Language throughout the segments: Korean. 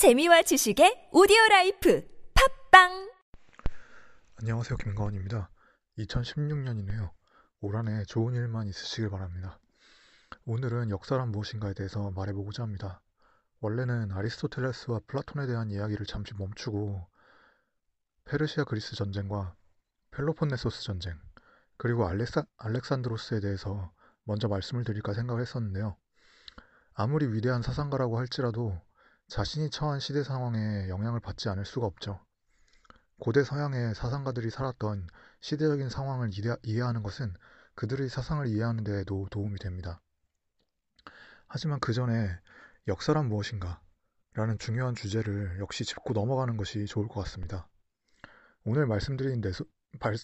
재미와 지식의 오디오 라이프 팟빵 안녕하세요. 김가원입니다. 2016년이네요. 올 한해 좋은 일만 있으시길 바랍니다. 오늘은 역사란 무엇인가에 대해서 말해보고자 합니다. 원래는 아리스토텔레스와 플라톤에 대한 이야기를 잠시 멈추고 페르시아 그리스 전쟁과 펠로폰네소스 전쟁, 그리고 알렉사, 알렉산드로스에 대해서 먼저 말씀을 드릴까 생각을 했었는데요. 아무리 위대한 사상가라고 할지라도 자신이 처한 시대 상황에 영향을 받지 않을 수가 없죠. 고대 서양의 사상가들이 살았던 시대적인 상황을 이해하는 것은 그들의 사상을 이해하는 데에도 도움이 됩니다. 하지만 그 전에 역사란 무엇인가? 라는 중요한 주제를 역시 짚고 넘어가는 것이 좋을 것 같습니다. 오늘 말씀드린, 내,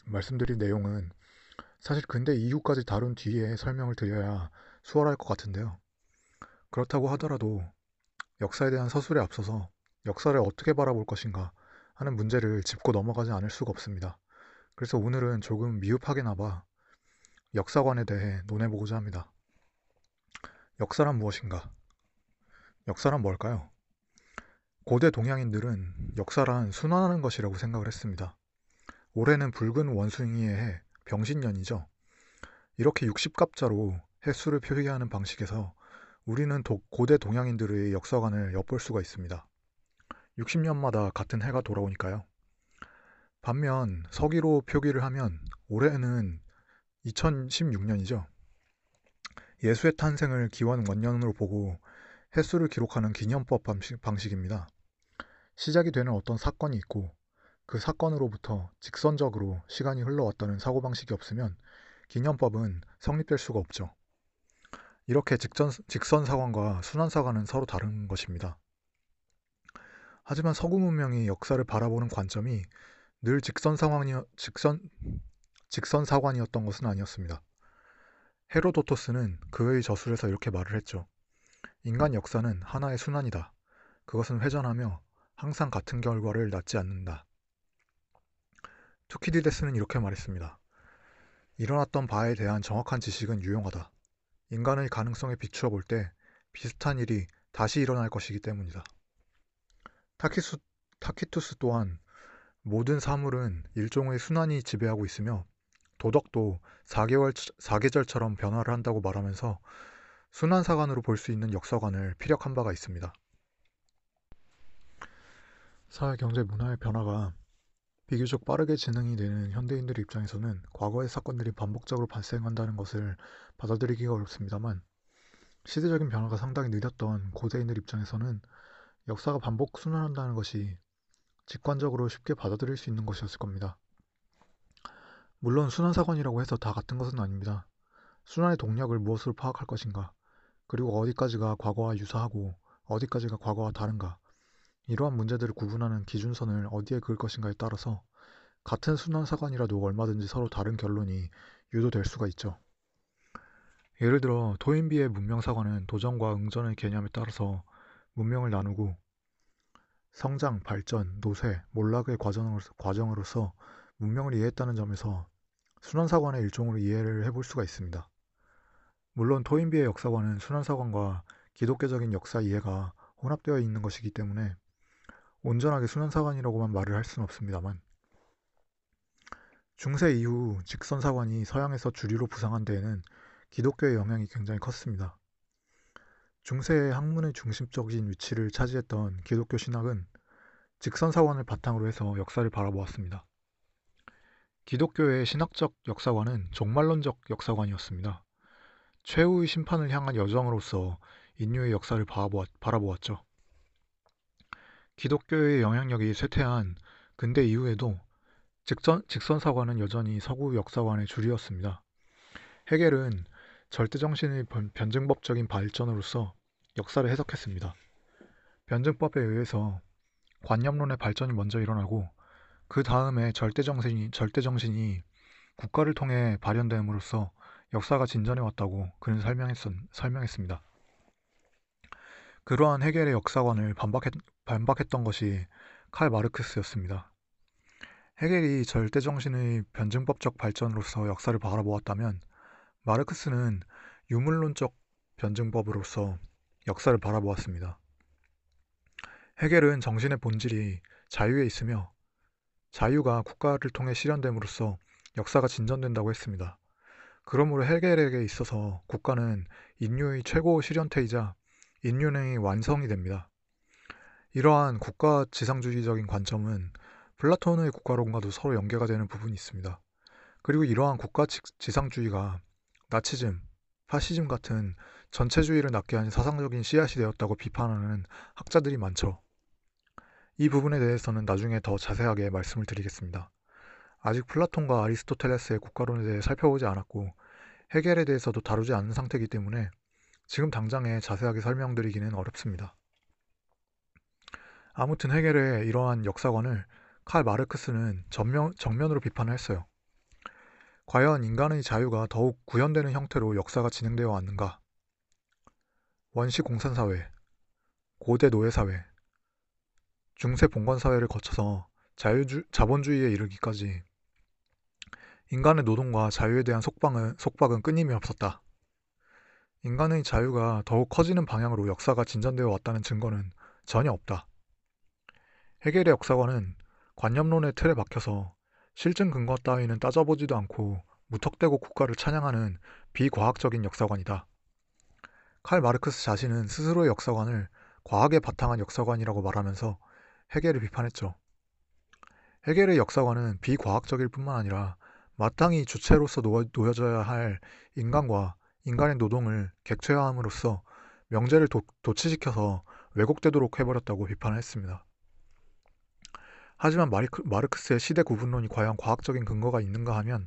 말씀드린 내용은 사실 근대 이후까지 다룬 뒤에 설명을 드려야 수월할 것 같은데요. 그렇다고 하더라도 역사에 대한 서술에 앞서서 역사를 어떻게 바라볼 것인가 하는 문제를 짚고 넘어가지 않을 수가 없습니다. 그래서 오늘은 조금 미흡하게나마 역사관에 대해 논해보고자 합니다. 역사란 무엇인가? 역사란 뭘까요? 고대 동양인들은 역사란 순환하는 것이라고 생각을 했습니다. 올해는 붉은 원숭이의 해, 병신년이죠. 이렇게 60갑자로 횟수를 표기하는 방식에서 우리는 도, 고대 동양인들의 역사관을 엿볼 수가 있습니다. 60년마다 같은 해가 돌아오니까요. 반면 서기로 표기를 하면 올해는 2016년이죠. 예수의 탄생을 기원 원년으로 보고 횟수를 기록하는 기념법 방식, 방식입니다. 시작이 되는 어떤 사건이 있고 그 사건으로부터 직선적으로 시간이 흘러왔다는 사고방식이 없으면 기념법은 성립될 수가 없죠. 이렇게 직전, 직선 사관과 순환 사관은 서로 다른 것입니다. 하지만 서구 문명이 역사를 바라보는 관점이 늘 직선 상황이 직선 직선 사관이었던 것은 아니었습니다. 헤로도토스는 그의 저술에서 이렇게 말을 했죠. 인간 역사는 하나의 순환이다. 그것은 회전하며 항상 같은 결과를 낳지 않는다. 투키디데스는 이렇게 말했습니다. 일어났던 바에 대한 정확한 지식은 유용하다. 인간의 가능성에 비추어 볼 때 비슷한 일이 다시 일어날 것이기 때문이다. 타키수, 타키투스 또한 모든 사물은 일종의 순환이 지배하고 있으며 도덕도 4개월, 4계절처럼 변화를 한다고 말하면서 순환사관으로 볼 수 있는 역사관을 피력한 바가 있습니다. 사회, 경제, 문화의 변화가 비교적 빠르게 진행이 되는 현대인들 입장에서는 과거의 사건들이 반복적으로 발생한다는 것을 받아들이기가 어렵습니다만 시대적인 변화가 상당히 느렸던 고대인들 입장에서는 역사가 반복 순환한다는 것이 직관적으로 쉽게 받아들일 수 있는 것이었을 겁니다. 물론 순환사건이라고 해서 다 같은 것은 아닙니다. 순환의 동력을 무엇으로 파악할 것인가, 그리고 어디까지가 과거와 유사하고 어디까지가 과거와 다른가, 이러한 문제들을 구분하는 기준선을 어디에 그을 것인가에 따라서 같은 순환사관이라도 얼마든지 서로 다른 결론이 유도될 수가 있죠. 예를 들어 토인비의 문명사관은 도전과 응전의 개념에 따라서 문명을 나누고 성장, 발전, 노쇠, 몰락의 과정으로서, 과정으로서 문명을 이해했다는 점에서 순환사관의 일종으로 이해를 해볼 수가 있습니다. 물론 토인비의 역사관은 순환사관과 기독교적인 역사 이해가 혼합되어 있는 것이기 때문에 온전하게 순환사관이라고만 말을 할 수는 없습니다만 중세 이후 직선사관이 서양에서 주류로 부상한 데에는 기독교의 영향이 굉장히 컸습니다. 중세의 학문의 중심적인 위치를 차지했던 기독교 신학은 직선사관을 바탕으로 해서 역사를 바라보았습니다. 기독교의 신학적 역사관은 종말론적 역사관이었습니다. 최후의 심판을 향한 여정으로서 인류의 역사를 바라보았죠. 기독교의 영향력이 쇠퇴한 근대 이후에도 직선, 직선사관은 여전히 서구 역사관의 줄이었습니다. 헤겔은 절대정신의 변증법적인 발전으로서 역사를 해석했습니다. 변증법에 의해서 관념론의 발전이 먼저 일어나고 그 다음에 절대정신이, 절대정신이 국가를 통해 발현됨으로써 역사가 진전해 왔다고 그는 설명했, 설명했습니다. 그러한 해겔의 역사관을 반박했, 반박했던 것이 칼 마르크스였습니다. 해겔이 절대 정신의 변증법적 발전으로서 역사를 바라보았다면 마르크스는 유물론적 변증법으로서 역사를 바라보았습니다. 헤겔은 정신의 본질이 자유에 있으며 자유가 국가를 통해 실현됨으로써 역사가 진전된다고 했습니다. 그러므로 헤겔에게 있어서 국가는 인류의 최고 실현태이자 인륜의 완성이 됩니다. 이러한 국가 지상주의적인 관점은 플라톤의 국가론과도 서로 연계가 되는 부분이 있습니다. 그리고 이러한 국가 지상주의가 나치즘, 파시즘 같은 전체주의를 낳게 한 사상적인 씨앗이 되었다고 비판하는 학자들이 많죠. 이 부분에 대해서는 나중에 더 자세하게 말씀을 드리겠습니다. 아직 플라톤과 아리스토텔레스의 국가론에 대해 살펴보지 않았고 해겔에 대해서도 다루지 않은 상태이기 때문에 지금 당장에 자세하게 설명드리기는 어렵습니다. 아무튼 해겔의 이러한 역사관을 칼 마르크스는 전면, 정면으로 비판을 했어요. 과연 인간의 자유가 더욱 구현되는 형태로 역사가 진행되어 왔는가? 원시 공산사회, 고대 노예사회, 중세 봉건사회를 거쳐서 자유주, 자본주의에 이르기까지 인간의 노동과 자유에 대한 속박은, 속박은 끊임이 없었다. 인간의 자유가 더욱 커지는 방향으로 역사가 진전되어 왔다는 증거는 전혀 없다. 해겔의 역사관은 관념론의 틀에 박혀서 실증 근거 따위는 따져보지도 않고 무턱대고 국가를 찬양하는 비과학적인 역사관이다. 칼 마르크스 자신은 스스로의 역사관을 과학에 바탕한 역사관이라고 말하면서 해겔을 비판했죠. 해겔의 역사관은 비과학적일 뿐만 아니라 마땅히 주체로서 놓여져야 할 인간과 인간의 노동을 객체화함으로써 명제를 도, 도치시켜서 왜곡되도록 해버렸다고 비판을 했습니다. 하지만 마리크, 마르크스의 시대 구분론이 과연 과학적인 근거가 있는가 하면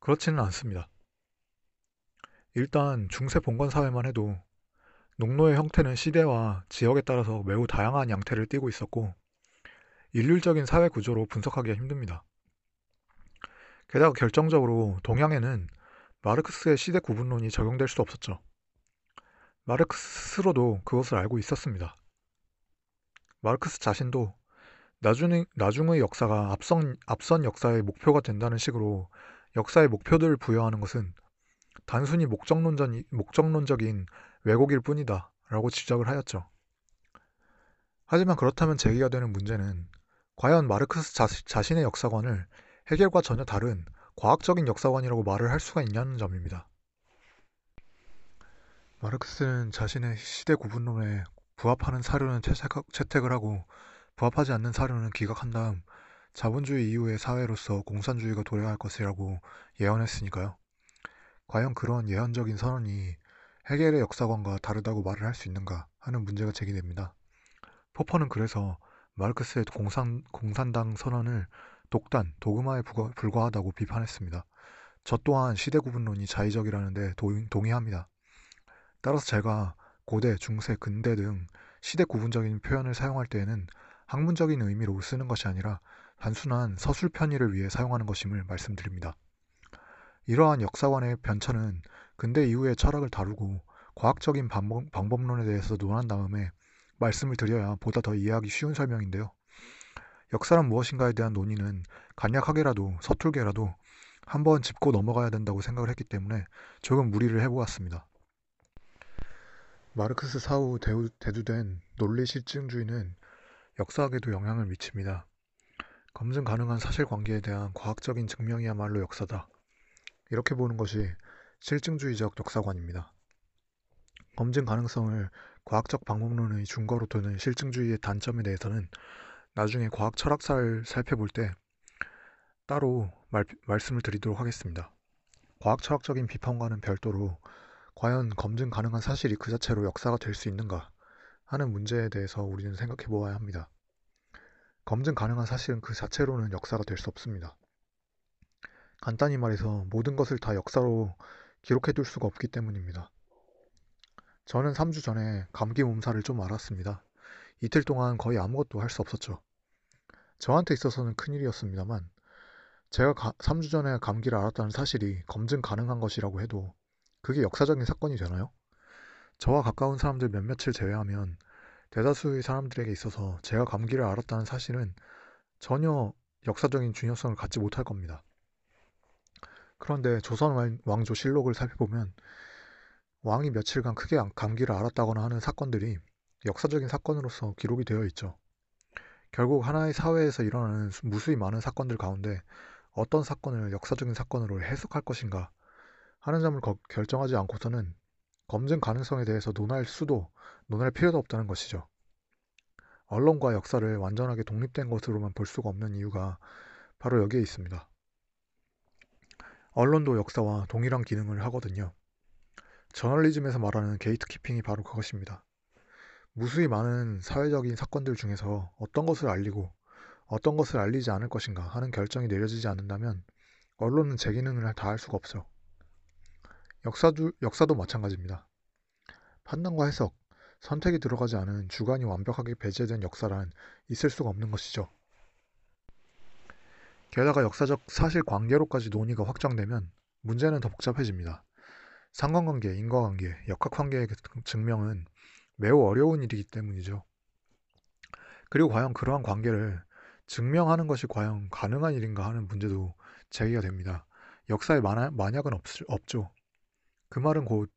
그렇지는 않습니다. 일단 중세 봉건 사회만 해도 농노의 형태는 시대와 지역에 따라서 매우 다양한 양태를 띠고 있었고 일률적인 사회 구조로 분석하기가 힘듭니다. 게다가 결정적으로 동양에는 마르크스의 시대 구분론이 적용될 수 없었죠. 마르크스 스스로도 그것을 알고 있었습니다. 마르크스 자신도 나중의, 나중의 역사가 앞선, 앞선 역사의 목표가 된다는 식으로 역사의 목표들을 부여하는 것은 단순히 목적론전, 목적론적인 왜곡일 뿐이다 라고 지적을 하였죠. 하지만 그렇다면 제기가 되는 문제는 과연 마르크스 자, 자신의 역사관을 해결과 전혀 다른 과학적인 역사관이라고 말을 할 수가 있냐는 점입니다. 마르크스는 자신의 시대 구분론에 부합하는 사료는 채택, 을 하고 부합하지 않는 사료는 기각한 다음 자본주의 이후의 사회로서 공산주의가 도래할 것이라고 예언했으니까요. 과연 그런 예언적인 선언이 해겔의 역사관과 다르다고 말을 할 수 있는가 하는 문제가 제기됩니다. 포퍼는 그래서 마르크스의 공산, 공산당 선언을 독단, 도그마에 불과하다고 비판했습니다. 저 또한 시대 구분론이 자의적이라는데 동의합니다. 따라서 제가 고대, 중세, 근대 등 시대 구분적인 표현을 사용할 때에는 학문적인 의미로 쓰는 것이 아니라 단순한 서술 편의를 위해 사용하는 것임을 말씀드립니다. 이러한 역사관의 변천은 근대 이후의 철학을 다루고 과학적인 방법, 방법론에 대해서 논한 다음에 말씀을 드려야 보다 더 이해하기 쉬운 설명인데요. 역사란 무엇인가에 대한 논의는 간략하게라도 서툴게라도 한번 짚고 넘어가야 된다고 생각을 했기 때문에 조금 무리를 해보았습니다. 마르크스 사후 대두된 논리 실증주의는 역사학에도 영향을 미칩니다. 검증 가능한 사실관계에 대한 과학적인 증명이야말로 역사다. 이렇게 보는 것이 실증주의적 역사관입니다. 검증 가능성을 과학적 방법론의 준거로 두는 실증주의의 단점에 대해서는 나중에 과학 철학사를 살펴볼 때 따로 말, 말씀을 드리도록 하겠습니다. 과학 철학적인 비판과는 별도로 과연 검증 가능한 사실이 그 자체로 역사가 될 수 있는가 하는 문제에 대해서 우리는 생각해 보아야 합니다. 검증 가능한 사실은 그 자체로는 역사가 될 수 없습니다. 간단히 말해서 모든 것을 다 역사로 기록해 둘 수가 없기 때문입니다. 저는 3주 전에 감기 몸살을 좀 앓았습니다. 이틀 동안 거의 아무것도 할 수 없었죠. 저한테 있어서는 큰일이었습니다만 제가 가, 3주 전에 감기를 앓았다는 사실이 검증 가능한 것이라고 해도 그게 역사적인 사건이 되나요? 저와 가까운 사람들 몇몇을 제외하면 대다수의 사람들에게 있어서 제가 감기를 앓았다는 사실은 전혀 역사적인 중요성을 갖지 못할 겁니다. 그런데 조선 왕조 실록을 살펴보면 왕이 며칠간 크게 감기를 앓았다거나 하는 사건들이 역사적인 사건으로서 기록이 되어 있죠. 결국 하나의 사회에서 일어나는 무수히 많은 사건들 가운데 어떤 사건을 역사적인 사건으로 해석할 것인가 하는 점을 거, 결정하지 않고서는 검증 가능성에 대해서 논할 수도 논할 필요도 없다는 것이죠. 언론과 역사를 완전하게 독립된 것으로만 볼 수가 없는 이유가 바로 여기에 있습니다. 언론도 역사와 동일한 기능을 하거든요. 저널리즘에서 말하는 게이트키핑이 바로 그것입니다. 무수히 많은 사회적인 사건들 중에서 어떤 것을 알리고 어떤 것을 알리지 않을 것인가 하는 결정이 내려지지 않는다면 언론은 제 기능을 다 할 수가 없죠. 역사도, 역사도 마찬가지입니다. 판단과 해석, 선택이 들어가지 않은 주관이 완벽하게 배제된 역사란 있을 수가 없는 것이죠. 게다가 역사적 사실 관계로까지 논의가 확정되면 문제는 더 복잡해집니다. 상관관계, 인과관계, 역학관계의 증명은 매우 어려운 일이기 때문이죠. 그리고 과연 그러한 관계를 증명하는 것이 과연 가능한 일인가 하는 문제도 제기가 됩니다. 역사에 만약은 없, 없죠. 그 말은 곧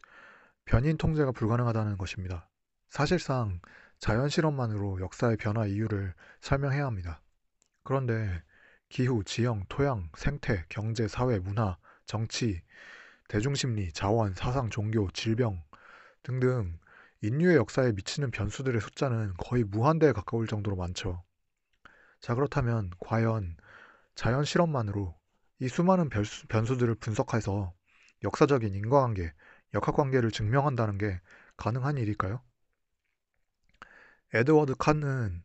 변인 통제가 불가능하다는 것입니다. 사실상 자연 실험만으로 역사의 변화 이유를 설명해야 합니다. 그런데 기후, 지형, 토양, 생태, 경제, 사회, 문화, 정치, 대중심리, 자원, 사상, 종교, 질병 등등 인류의 역사에 미치는 변수들의 숫자는 거의 무한대에 가까울 정도로 많죠. 자, 그렇다면 과연 자연 실험만으로 이 수많은 변수, 변수들을 분석해서 역사적인 인과관계, 역학관계를 증명한다는 게 가능한 일일까요? 에드워드 칸은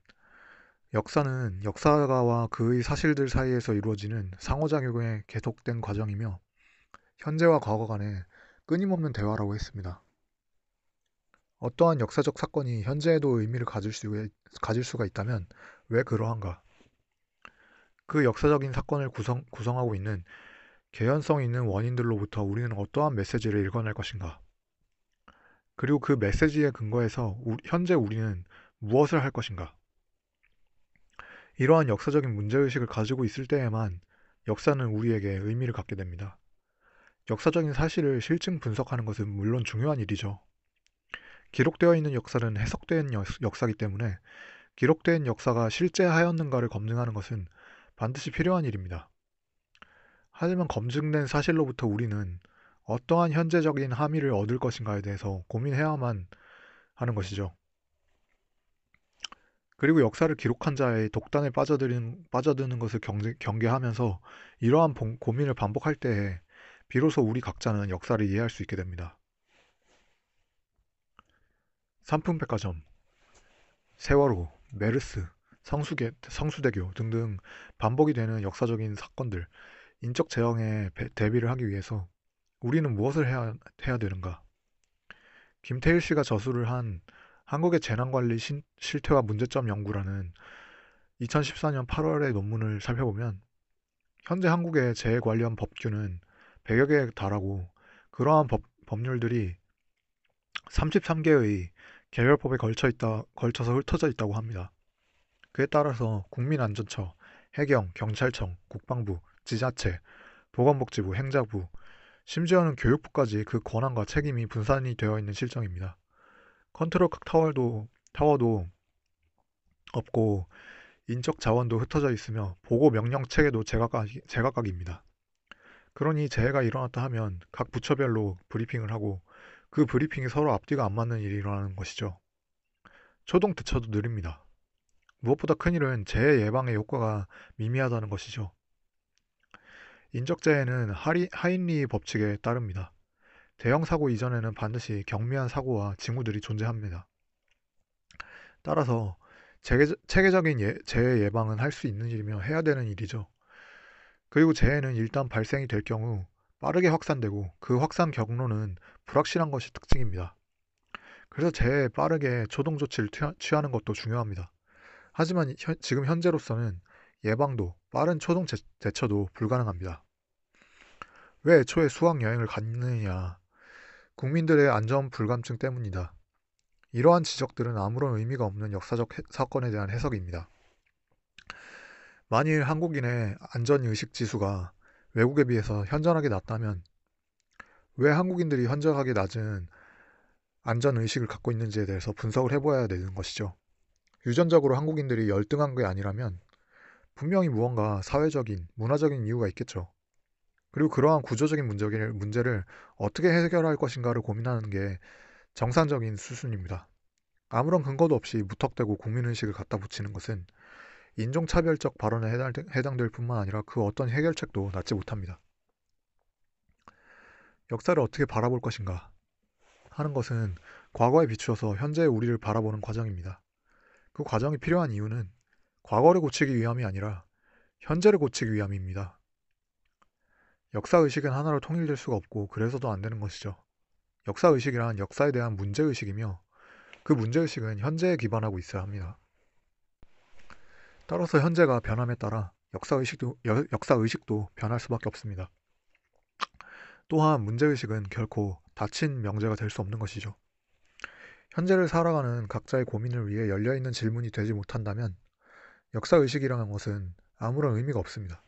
역사는 역사가와 그의 사실들 사이에서 이루어지는 상호작용의 계속된 과정이며 현재와 과거 간의 끊임없는 대화라고 했습니다. 어떠한 역사적 사건이 현재에도 의미를 가질, 수, 가질 수가 있다면 왜 그러한가? 그 역사적인 사건을 구성, 구성하고 있는 개연성 있는 원인들로부터 우리는 어떠한 메시지를 읽어낼 것인가? 그리고 그 메시지에 근거해서 우, 현재 우리는 무엇을 할 것인가? 이러한 역사적인 문제의식을 가지고 있을 때에만 역사는 우리에게 의미를 갖게 됩니다. 역사적인 사실을 실증 분석하는 것은 물론 중요한 일이죠. 기록되어 있는 역사는 해석된 역사이기 때문에 기록된 역사가 실제 하였는가를 검증하는 것은 반드시 필요한 일입니다. 하지만 검증된 사실로부터 우리는 어떠한 현재적인 함의를 얻을 것인가에 대해서 고민해야만 하는 것이죠. 그리고 역사를 기록한 자의 독단에 빠져드는, 빠져드는 것을 경계, 경계하면서 이러한 본, 고민을 반복할 때에 비로소 우리 각자는 역사를 이해할 수 있게 됩니다. 삼풍백화점, 세월호, 메르스, 성수계, 성수대교 등등 반복이 되는 역사적인 사건들, 인적 재앙에 대비를 하기 위해서 우리는 무엇을 해야, 해야 되는가? 김태일 씨가 저술을 한 한국의 재난관리 신, 실태와 문제점 연구라는 2014년 8월의 논문을 살펴보면 현재 한국의 재해 관련 법규는 100여 개에 달하고 그러한 법, 법률들이 33개의 개별법에 걸쳐 있다, 걸쳐서 흩어져 있다고 합니다. 그에 따라서 국민안전처, 해경, 경찰청, 국방부, 지자체, 보건복지부, 행자부, 심지어는 교육부까지 그 권한과 책임이 분산이 되어 있는 실정입니다. 컨트롤 타워도, 타워도 없고 인적 자원도 흩어져 있으며 보고 명령 체계도 제각각, 제각각입니다. 그러니 재해가 일어났다 하면 각 부처별로 브리핑을 하고 그 브리핑이 서로 앞뒤가 안 맞는 일이 일어나는 것이죠. 초동 대처도 느립니다. 무엇보다 큰 일은 재해 예방의 효과가 미미하다는 것이죠. 인적재해는 하인리 법칙에 따릅니다. 대형 사고 이전에는 반드시 경미한 사고와 징후들이 존재합니다. 따라서 체계, 적인 예, 재해 예방은 할 수 있는 일이며 해야 되는 일이죠. 그리고 재해는 일단 발생이 될 경우 빠르게 확산되고 그 확산 경로는 불확실한 것이 특징입니다. 그래서 재해에 빠르게 초동 조치를 취하는 것도 중요합니다. 하지만 현, 지금 현재로서는 예방도 빠른 초동 제, 대처도 불가능합니다. 왜 애초에 수학 여행을 갔느냐? 국민들의 안전 불감증 때문이다. 이러한 지적들은 아무런 의미가 없는 역사적 사건에 대한 해석입니다. 만일 한국인의 안전의식 지수가 외국에 비해서 현저하게 낮다면 왜 한국인들이 현저하게 낮은 안전 의식을 갖고 있는지에 대해서 분석을 해봐야 되는 것이죠. 유전적으로 한국인들이 열등한 게 아니라면 분명히 무언가 사회적인, 문화적인 이유가 있겠죠. 그리고 그러한 구조적인 문제를 어떻게 해결할 것인가를 고민하는 게 정상적인 수순입니다. 아무런 근거도 없이 무턱대고 국민의식을 갖다 붙이는 것은 인종차별적 발언에 해당 될 뿐만 아니라 그 어떤 해결책도 낫지 못합니다. 역사를 어떻게 바라볼 것인가 하는 것은 과거에 비추어서 현재의 우리를 바라보는 과정입니다. 그 과정이 필요한 이유는 과거를 고치기 위함이 아니라 현재를 고치기 위함입니다. 역사의식은 하나로 통일될 수가 없고 그래서도 안 되는 것이죠. 역사의식이란 역사에 대한 문제의식이며 그 문제의식은 현재에 기반하고 있어야 합니다. 따라서 현재가 변함에 따라 역사의식도, 역사의식도 변할 수밖에 없습니다. 또한 문제의식은 결코 닫힌 명제가 될 수 없는 것이죠. 현재를 살아가는 각자의 고민을 위해 열려있는 질문이 되지 못한다면 역사의식이라는 것은 아무런 의미가 없습니다.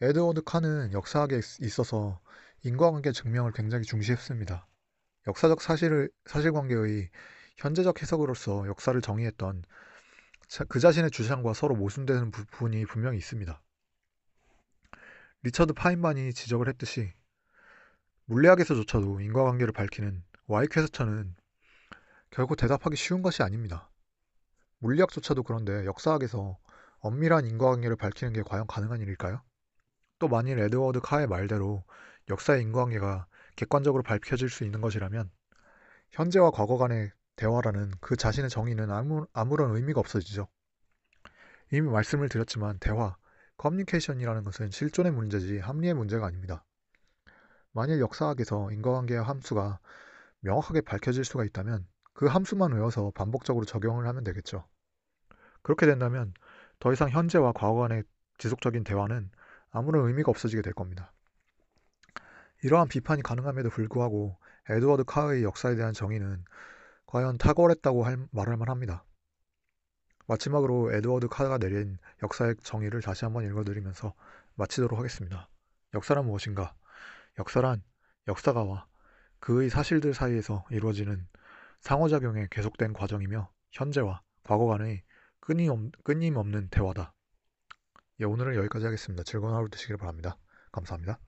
에드워드 칸은 역사학에 있어서 인과관계 증명을 굉장히 중시했습니다. 역사적 사실을, 사실관계의 현재적 해석으로서 역사를 정의했던 그 자신의 주장과 서로 모순되는 부분이 분명히 있습니다. 리처드 파인만이 지적을 했듯이 물리학에서조차도 인과관계를 밝히는 와이 퀘스천은 결코 대답하기 쉬운 것이 아닙니다. 물리학조차도 그런데 역사학에서 엄밀한 인과관계를 밝히는 게 과연 가능한 일일까요? 또 만일 에드워드 카의 말대로 역사의 인과관계가 객관적으로 밝혀질 수 있는 것이라면 현재와 과거 간의 대화라는 그 자신의 정의는 아무, 아무런 의미가 없어지죠. 이미 말씀을 드렸지만 대화, 커뮤니케이션이라는 것은 실존의 문제지 합리의 문제가 아닙니다. 만일 역사학에서 인과관계의 함수가 명확하게 밝혀질 수가 있다면 그 함수만 외워서 반복적으로 적용을 하면 되겠죠. 그렇게 된다면 더 이상 현재와 과거 간의 지속적인 대화는 아무런 의미가 없어지게 될 겁니다. 이러한 비판이 가능함에도 불구하고 에드워드 카의 역사에 대한 정의는 과연 탁월했다고 할, 말할 만합니다. 마지막으로 에드워드 카가 내린 역사의 정의를 다시 한번 읽어드리면서 마치도록 하겠습니다. 역사란 무엇인가? 역사란 역사가와 그의 사실들 사이에서 이루어지는 상호작용의 계속된 과정이며 현재와 과거 간의 끊임없는 대화다. 예, 오늘은 여기까지 하겠습니다. 즐거운 하루 되시길 바랍니다. 감사합니다.